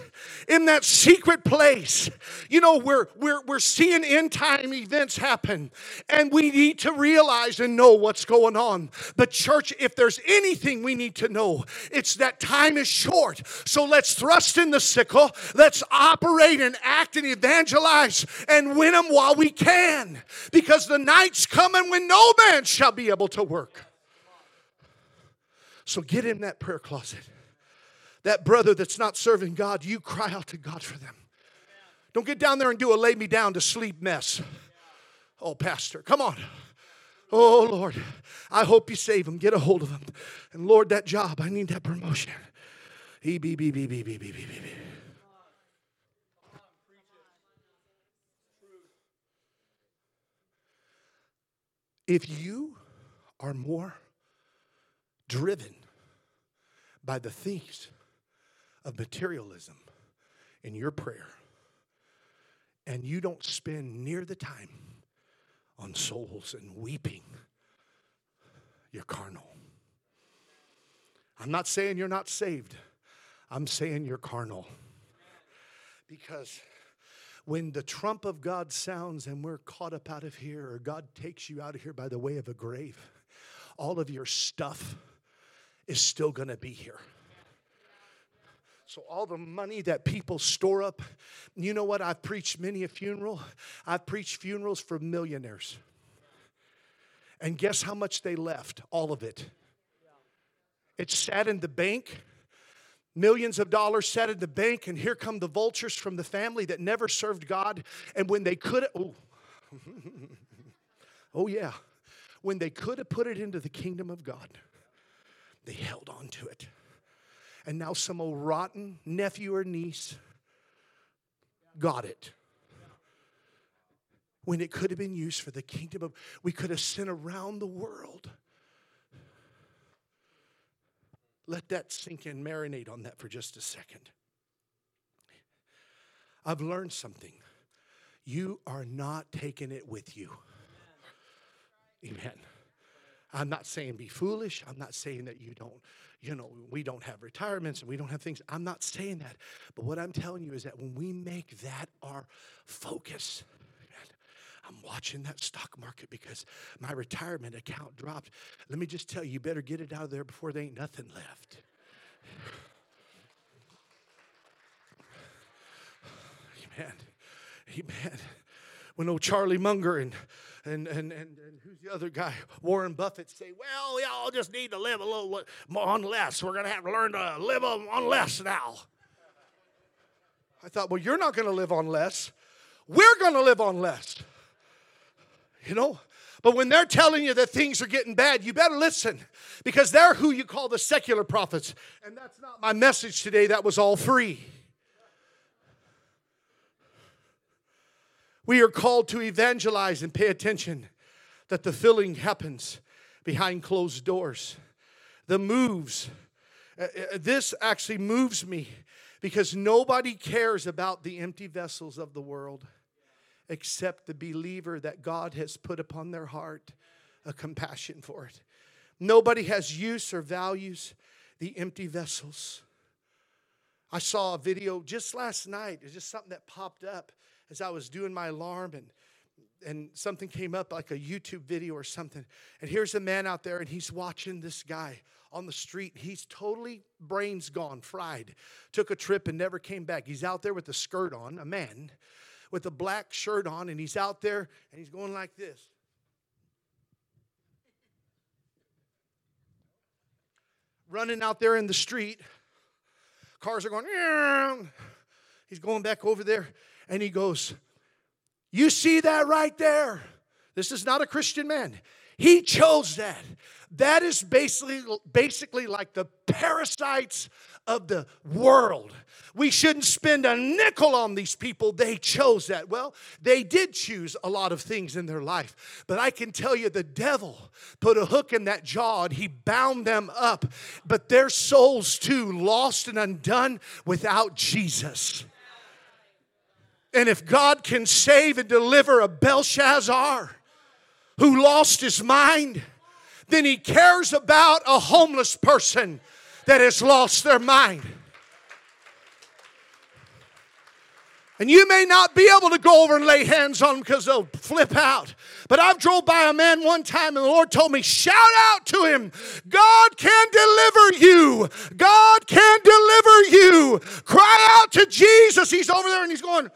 in that secret place. You know, we're, we're, we're seeing end time events happen, and we need to realize and know what's going on. But, church, if there's anything we need to know, it's that time is short. So let's thrust in the sickle, let's operate and act and evangelize and win them while we can, because the night's coming when no man shall be able to work. So get in that prayer closet. That brother that's not serving God, you cry out to God for them. Don't get down there and do a lay me down to sleep mess. Oh, Pastor, come on. Oh, Lord, I hope you save them. Get a hold of them. And Lord, that job, I need that promotion. E B B B B B B B B. If you are more driven by the things of materialism in your prayer, and you don't spend near the time on souls and weeping, you're carnal. I'm not saying you're not saved, I'm saying you're carnal. Because when the trump of God sounds and we're caught up out of here, or God takes you out of here by the way of a grave, all of your stuff is still gonna be here. So, all the money that people store up, you know what? I've preached many a funeral. I've preached funerals for millionaires. And guess how much they left? All of it. It sat in the bank. Millions of dollars sat in the bank, and here come the vultures from the family that never served God. And when they could, oh, *laughs* oh yeah, when they could have put it into the kingdom of God, they held on to it and now some old rotten nephew or niece got it. When it could have been used for the kingdom of, we could have sent around the world. Let that sink in, marinate on that for just a second. I've learned something. You are not taking it with you. Amen. I'm not saying be foolish. I'm not saying that you don't you know, we don't have retirements and we don't have things. I'm not saying that. But what I'm telling you is that when we make that our focus, I'm watching that stock market because my retirement account dropped. Let me just tell you, you better get it out of there before there ain't nothing left. *sighs* Amen. Amen. When old Charlie Munger and and, and, and, and who's the other guy? Warren Buffett say, well, we all just need to live a little more on less. We're going to have to learn to live on less now. I thought, well, you're not going to live on less. We're going to live on less. You know? But when they're telling you that things are getting bad, you better listen because they're who you call the secular prophets. And that's not my message today. That was all free. We are called to evangelize and pay attention that the filling happens behind closed doors. The moves, uh, uh, this actually moves me because nobody cares about the empty vessels of the world except the believer that God has put upon their heart a compassion for it. Nobody has use or values the empty vessels. I saw a video just last night. It's just something that popped up as I was doing my alarm and and something came up like a YouTube video or something. And here's a man out there and he's watching this guy on the street. He's totally brains gone, fried. Took a trip and never came back. He's out there with a skirt on, a man with a black shirt on, and he's out there and he's going like this. Running out there in the street. Cars are going, he's going back over there and he goes, You see that right there? This is not a Christian man. He chose that. That is basically, basically like the parasites of the world. We shouldn't spend a nickel on these people. They chose that. Well, they did choose a lot of things in their life. But I can tell you, the devil put a hook in that jaw and he bound them up. But their souls too, lost and undone without Jesus. And if God can save and deliver a Belshazzar who lost his mind, then he cares about a homeless person that has lost their mind. And you may not be able to go over and lay hands on them because they'll flip out. But I've drove by a man one time and the Lord told me, shout out to him. God can deliver you. God can deliver you. Cry out to Jesus. He's over there and he's going,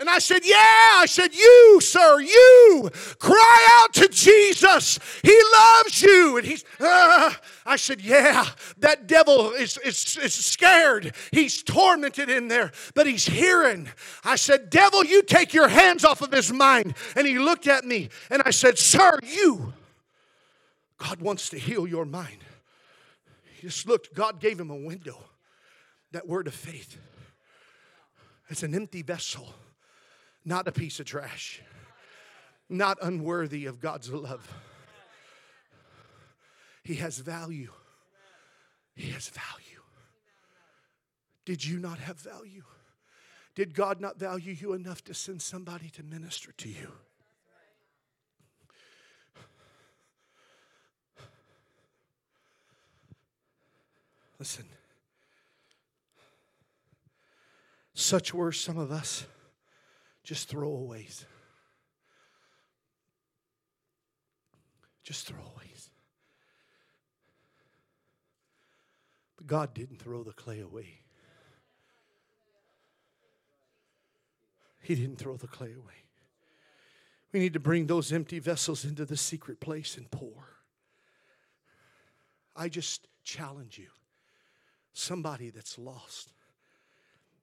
and I said, Yeah. I said, You, sir, you cry out to Jesus. He loves you. And he's, uh, I said, Yeah, that devil is, is, is scared. He's tormented in there, but he's hearing. I said, Devil, you take your hands off of his mind. And he looked at me and I said, Sir, you God wants to heal your mind. He just looked, God gave him a window. That word of faith. It's an empty vessel, not a piece of trash, not unworthy of God's love. He has value. He has value. Did you not have value? Did God not value you enough to send somebody to minister to you? Listen, such were some of us just throwaways. Just throwaways. But God didn't throw the clay away. He didn't throw the clay away. We need to bring those empty vessels into the secret place and pour. I just challenge you somebody that's lost,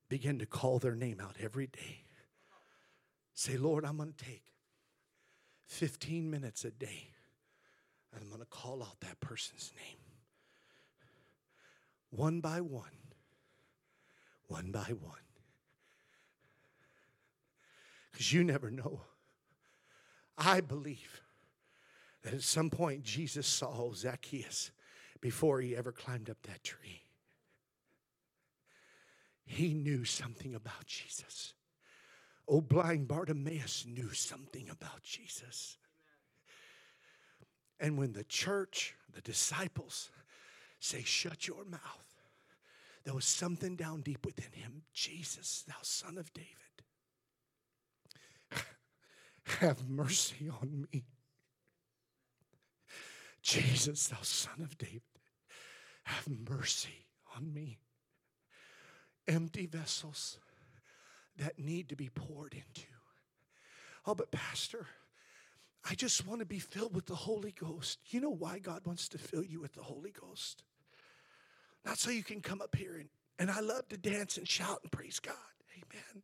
begin to call their name out every day. Say, Lord, I'm going to take 15 minutes a day and I'm going to call out that person's name. One by one, one by one. Because you never know. I believe that at some point Jesus saw Zacchaeus before he ever climbed up that tree. He knew something about Jesus. Oh, blind Bartimaeus knew something about Jesus. And when the church, the disciples, say, Shut your mouth, there was something down deep within him Jesus, thou son of David, *laughs* have mercy on me. Jesus, thou son of David, have mercy on me empty vessels that need to be poured into. Oh, but Pastor, I just want to be filled with the Holy Ghost. You know why God wants to fill you with the Holy Ghost? Not so you can come up here and, and I love to dance and shout and praise God. Amen.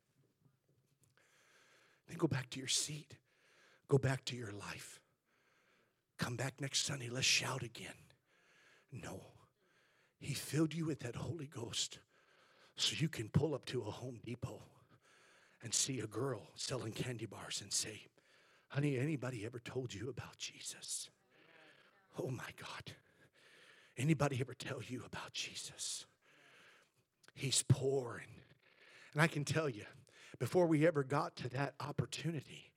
Then go back to your seat, go back to your life. Come back next Sunday, let's shout again. No, He filled you with that Holy Ghost so you can pull up to a Home Depot and see a girl selling candy bars and say, Honey, anybody ever told you about Jesus? Oh my God. Anybody ever tell you about Jesus? He's poor. And, and I can tell you, before we ever got to that opportunity,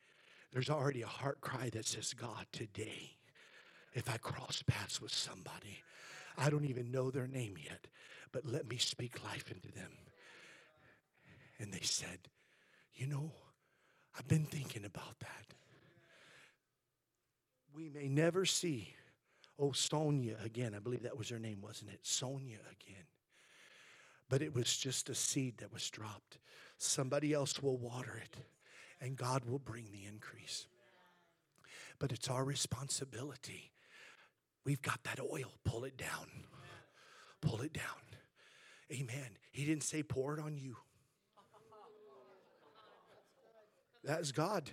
there's already a heart cry that says, God, today, if I cross paths with somebody, I don't even know their name yet, but let me speak life into them. And they said, You know, I've been thinking about that. We may never see, oh, Sonia again. I believe that was her name, wasn't it? Sonia again. But it was just a seed that was dropped. Somebody else will water it, and God will bring the increase. But it's our responsibility. We've got that oil, pull it down. Pull it down. Amen. He didn't say pour it on you. That's God.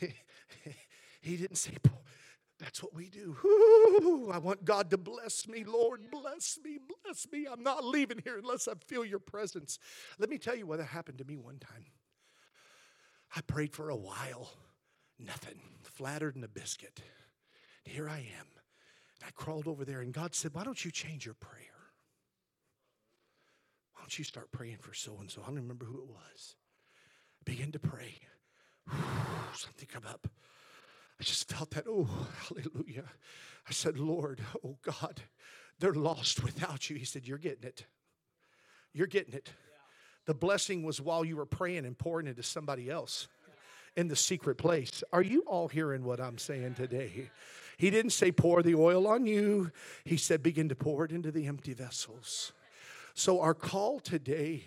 *laughs* he, didn't say. That's what we do. Ooh, I want God to bless me, Lord. Bless me, bless me. I'm not leaving here unless I feel your presence. Let me tell you what happened to me one time. I prayed for a while, nothing, flattered in a biscuit. Here I am. I crawled over there, and God said, Why don't you change your prayer? Don't you start praying for so and so? I don't remember who it was. I began to pray. *sighs* Something come up. I just felt that, oh, hallelujah. I said, Lord, oh God, they're lost without you. He said, You're getting it. You're getting it. The blessing was while you were praying and pouring into somebody else in the secret place. Are you all hearing what I'm saying today? He didn't say pour the oil on you, He said begin to pour it into the empty vessels. So, our call today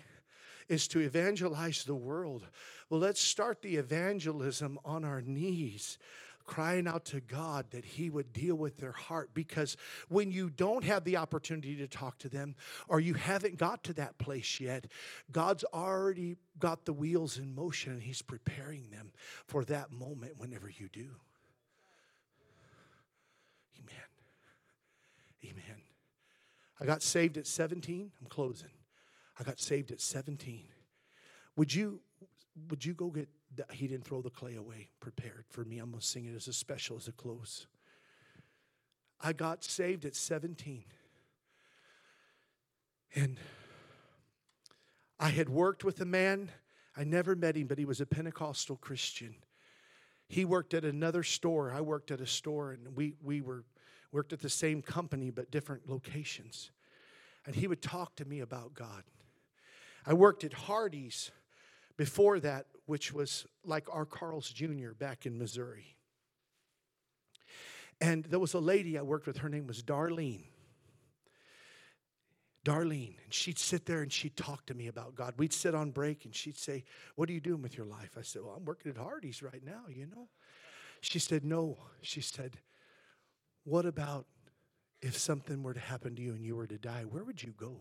is to evangelize the world. Well, let's start the evangelism on our knees crying out to God that He would deal with their heart. Because when you don't have the opportunity to talk to them, or you haven't got to that place yet, God's already got the wheels in motion and He's preparing them for that moment whenever you do. Amen. Amen. I got saved at 17. I'm closing. I got saved at 17. Would you would you go get he didn't throw the clay away prepared for me. I'm going to sing it as a special as a close. I got saved at 17. And I had worked with a man. I never met him, but he was a Pentecostal Christian. He worked at another store. I worked at a store, and we, we were worked at the same company but different locations. And he would talk to me about God. I worked at Hardee's before that, which was like our Carl's Jr. back in Missouri. And there was a lady I worked with, her name was Darlene. Darlene, and she'd sit there and she'd talk to me about God. We'd sit on break and she'd say, What are you doing with your life? I said, Well, I'm working at Hardee's right now, you know. She said, No. She said, What about if something were to happen to you and you were to die? Where would you go?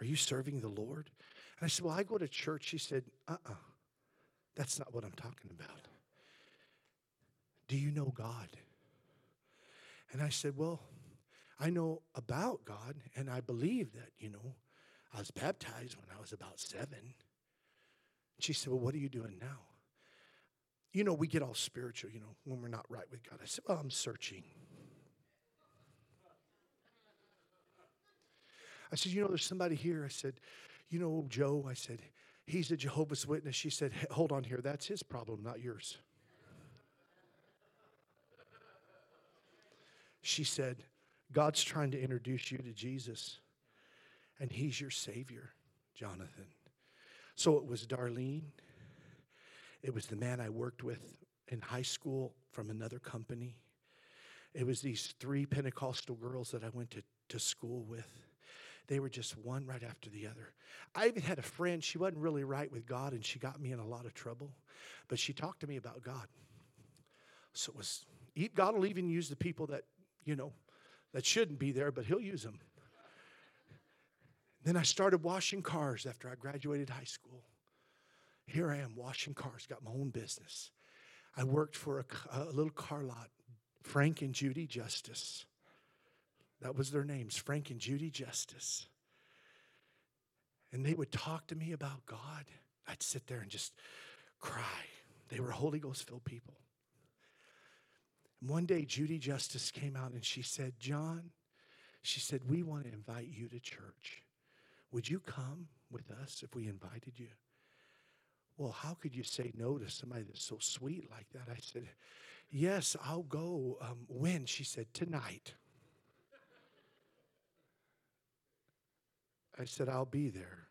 Are you serving the Lord? And I said, Well, I go to church. She said, Uh uh-uh. uh That's not what I'm talking about. Do you know God? And I said, Well, I know about God, and I believe that, you know, I was baptized when I was about seven. She said, Well, what are you doing now? You know, we get all spiritual, you know, when we're not right with God. I said, Well, I'm searching. I said, You know, there's somebody here. I said, You know, Joe, I said, He's a Jehovah's Witness. She said, Hold on here. That's his problem, not yours. She said, God's trying to introduce you to Jesus, and He's your Savior, Jonathan. So it was Darlene. It was the man I worked with in high school from another company. It was these three Pentecostal girls that I went to, to school with. They were just one right after the other. I even had a friend, she wasn't really right with God and she got me in a lot of trouble, but she talked to me about God. So it was, God will even use the people that, you know, that shouldn't be there, but He'll use them. Then I started washing cars after I graduated high school. Here I am washing cars, got my own business. I worked for a, a little car lot, Frank and Judy Justice. That was their names, Frank and Judy Justice. And they would talk to me about God. I'd sit there and just cry. They were Holy Ghost filled people. And one day, Judy Justice came out and she said, John, she said, we want to invite you to church. Would you come with us if we invited you? Well, how could you say no to somebody that's so sweet like that? I said, Yes, I'll go. Um, when? She said, Tonight. I said, I'll be there.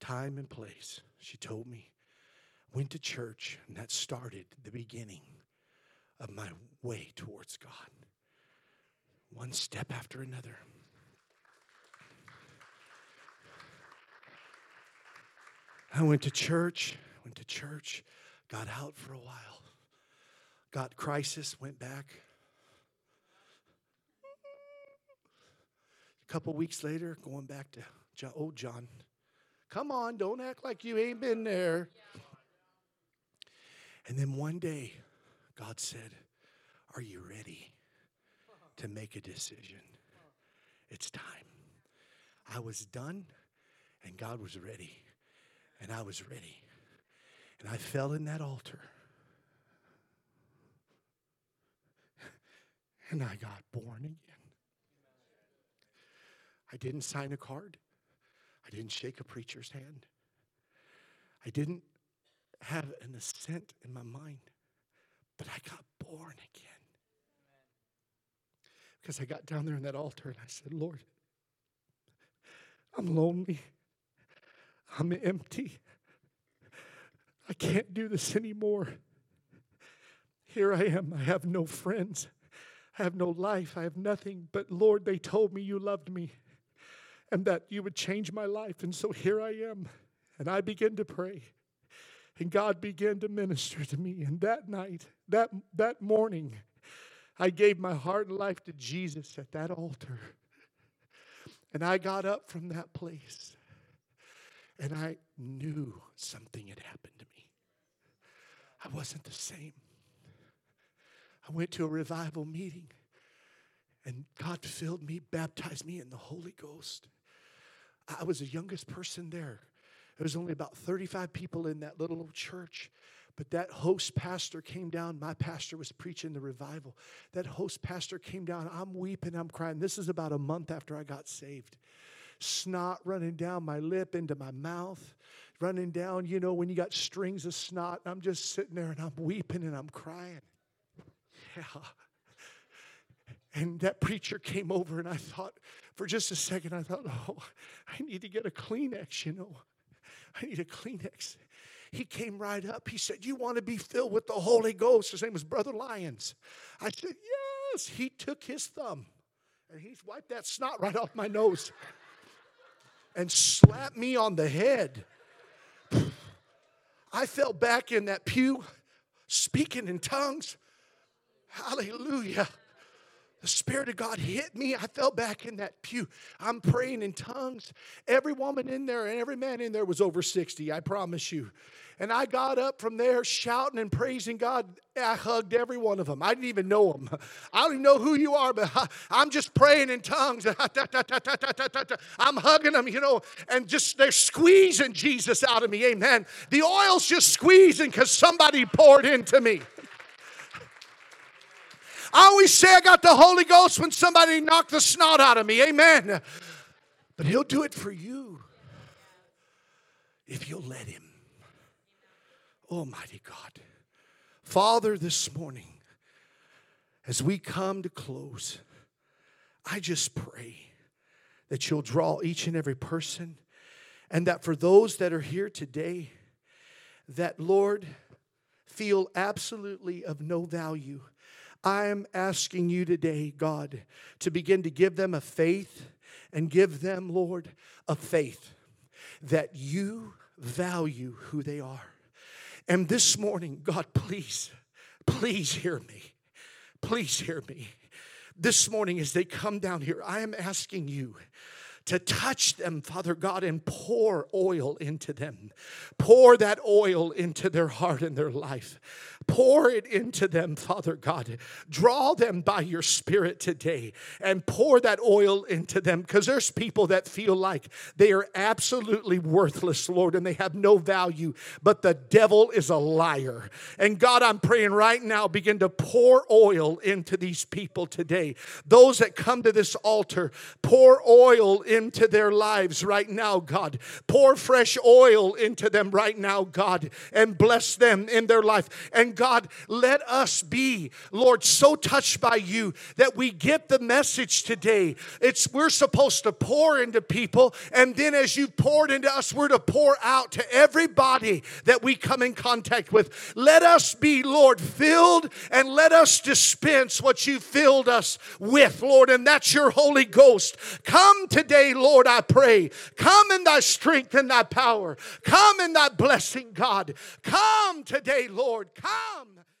Time and place. She told me. Went to church, and that started the beginning of my way towards God. One step after another. I went to church, went to church, got out for a while, got crisis, went back. Couple weeks later, going back to John, old John. Come on, don't act like you ain't been there. And then one day, God said, Are you ready to make a decision? It's time. I was done, and God was ready, and I was ready. And I fell in that altar. *laughs* And I got born again. I didn't sign a card. I didn't shake a preacher's hand. I didn't have an assent in my mind. But I got born again. Because I got down there in that altar and I said, Lord, I'm lonely. I'm empty. I can't do this anymore. Here I am. I have no friends. I have no life. I have nothing. But Lord, they told me you loved me and that you would change my life. And so here I am. And I begin to pray. And God began to minister to me. And that night, that, that morning, I gave my heart and life to Jesus at that altar. And I got up from that place and I knew something had happened to me. I wasn't the same. I went to a revival meeting And God filled me, baptized me in the Holy Ghost. I was the youngest person there. There was only about 35 people in that little old church. But that host pastor came down. My pastor was preaching the revival. That host pastor came down. I'm weeping, I'm crying. This is about a month after I got saved. Snot running down my lip into my mouth, running down, you know, when you got strings of snot. I'm just sitting there and I'm weeping and I'm crying. *laughs* Yeah. And that preacher came over, and I thought, for just a second, I thought, oh, I need to get a Kleenex, you know. I need a Kleenex. He came right up. He said, You want to be filled with the Holy Ghost? His name was Brother Lyons. I said, Yes. He took his thumb and he wiped that snot right off my nose and slapped me on the head. I fell back in that pew speaking in tongues. Hallelujah. The Spirit of God hit me. I fell back in that pew. I'm praying in tongues. Every woman in there and every man in there was over 60, I promise you. And I got up from there shouting and praising God. I hugged every one of them. I didn't even know them. I don't even know who you are, but I'm just praying in tongues. *laughs* I'm hugging them, you know, and just they're squeezing Jesus out of me. Amen. The oil's just squeezing because somebody poured into me. I always say I got the Holy Ghost when somebody knocked the snot out of me. Amen. But He'll do it for you if you'll let Him. Almighty God. Father, this morning, as we come to close, I just pray that you'll draw each and every person, and that for those that are here today, that Lord, feel absolutely of no value. I'm asking you today, God, to begin to give them a faith and give them, Lord, a faith that you value who they are. And this morning, God, please, please hear me. Please hear me. This morning, as they come down here, I am asking you to touch them, Father God, and pour oil into them. Pour that oil into their heart and their life. Pour it into them, Father God. Draw them by your Spirit today and pour that oil into them because there's people that feel like they are absolutely worthless, Lord, and they have no value, but the devil is a liar. And God, I'm praying right now, begin to pour oil into these people today. Those that come to this altar, pour oil into their lives right now, God. Pour fresh oil into them right now, God, and bless them in their life. And God, let us be, Lord, so touched by you that we get the message today. It's we're supposed to pour into people, and then as you've poured into us, we're to pour out to everybody that we come in contact with. Let us be, Lord, filled and let us dispense what you filled us with, Lord, and that's your Holy Ghost. Come today, Lord, I pray. Come in thy strength and thy power. Come in thy blessing, God. Come today, Lord. Come.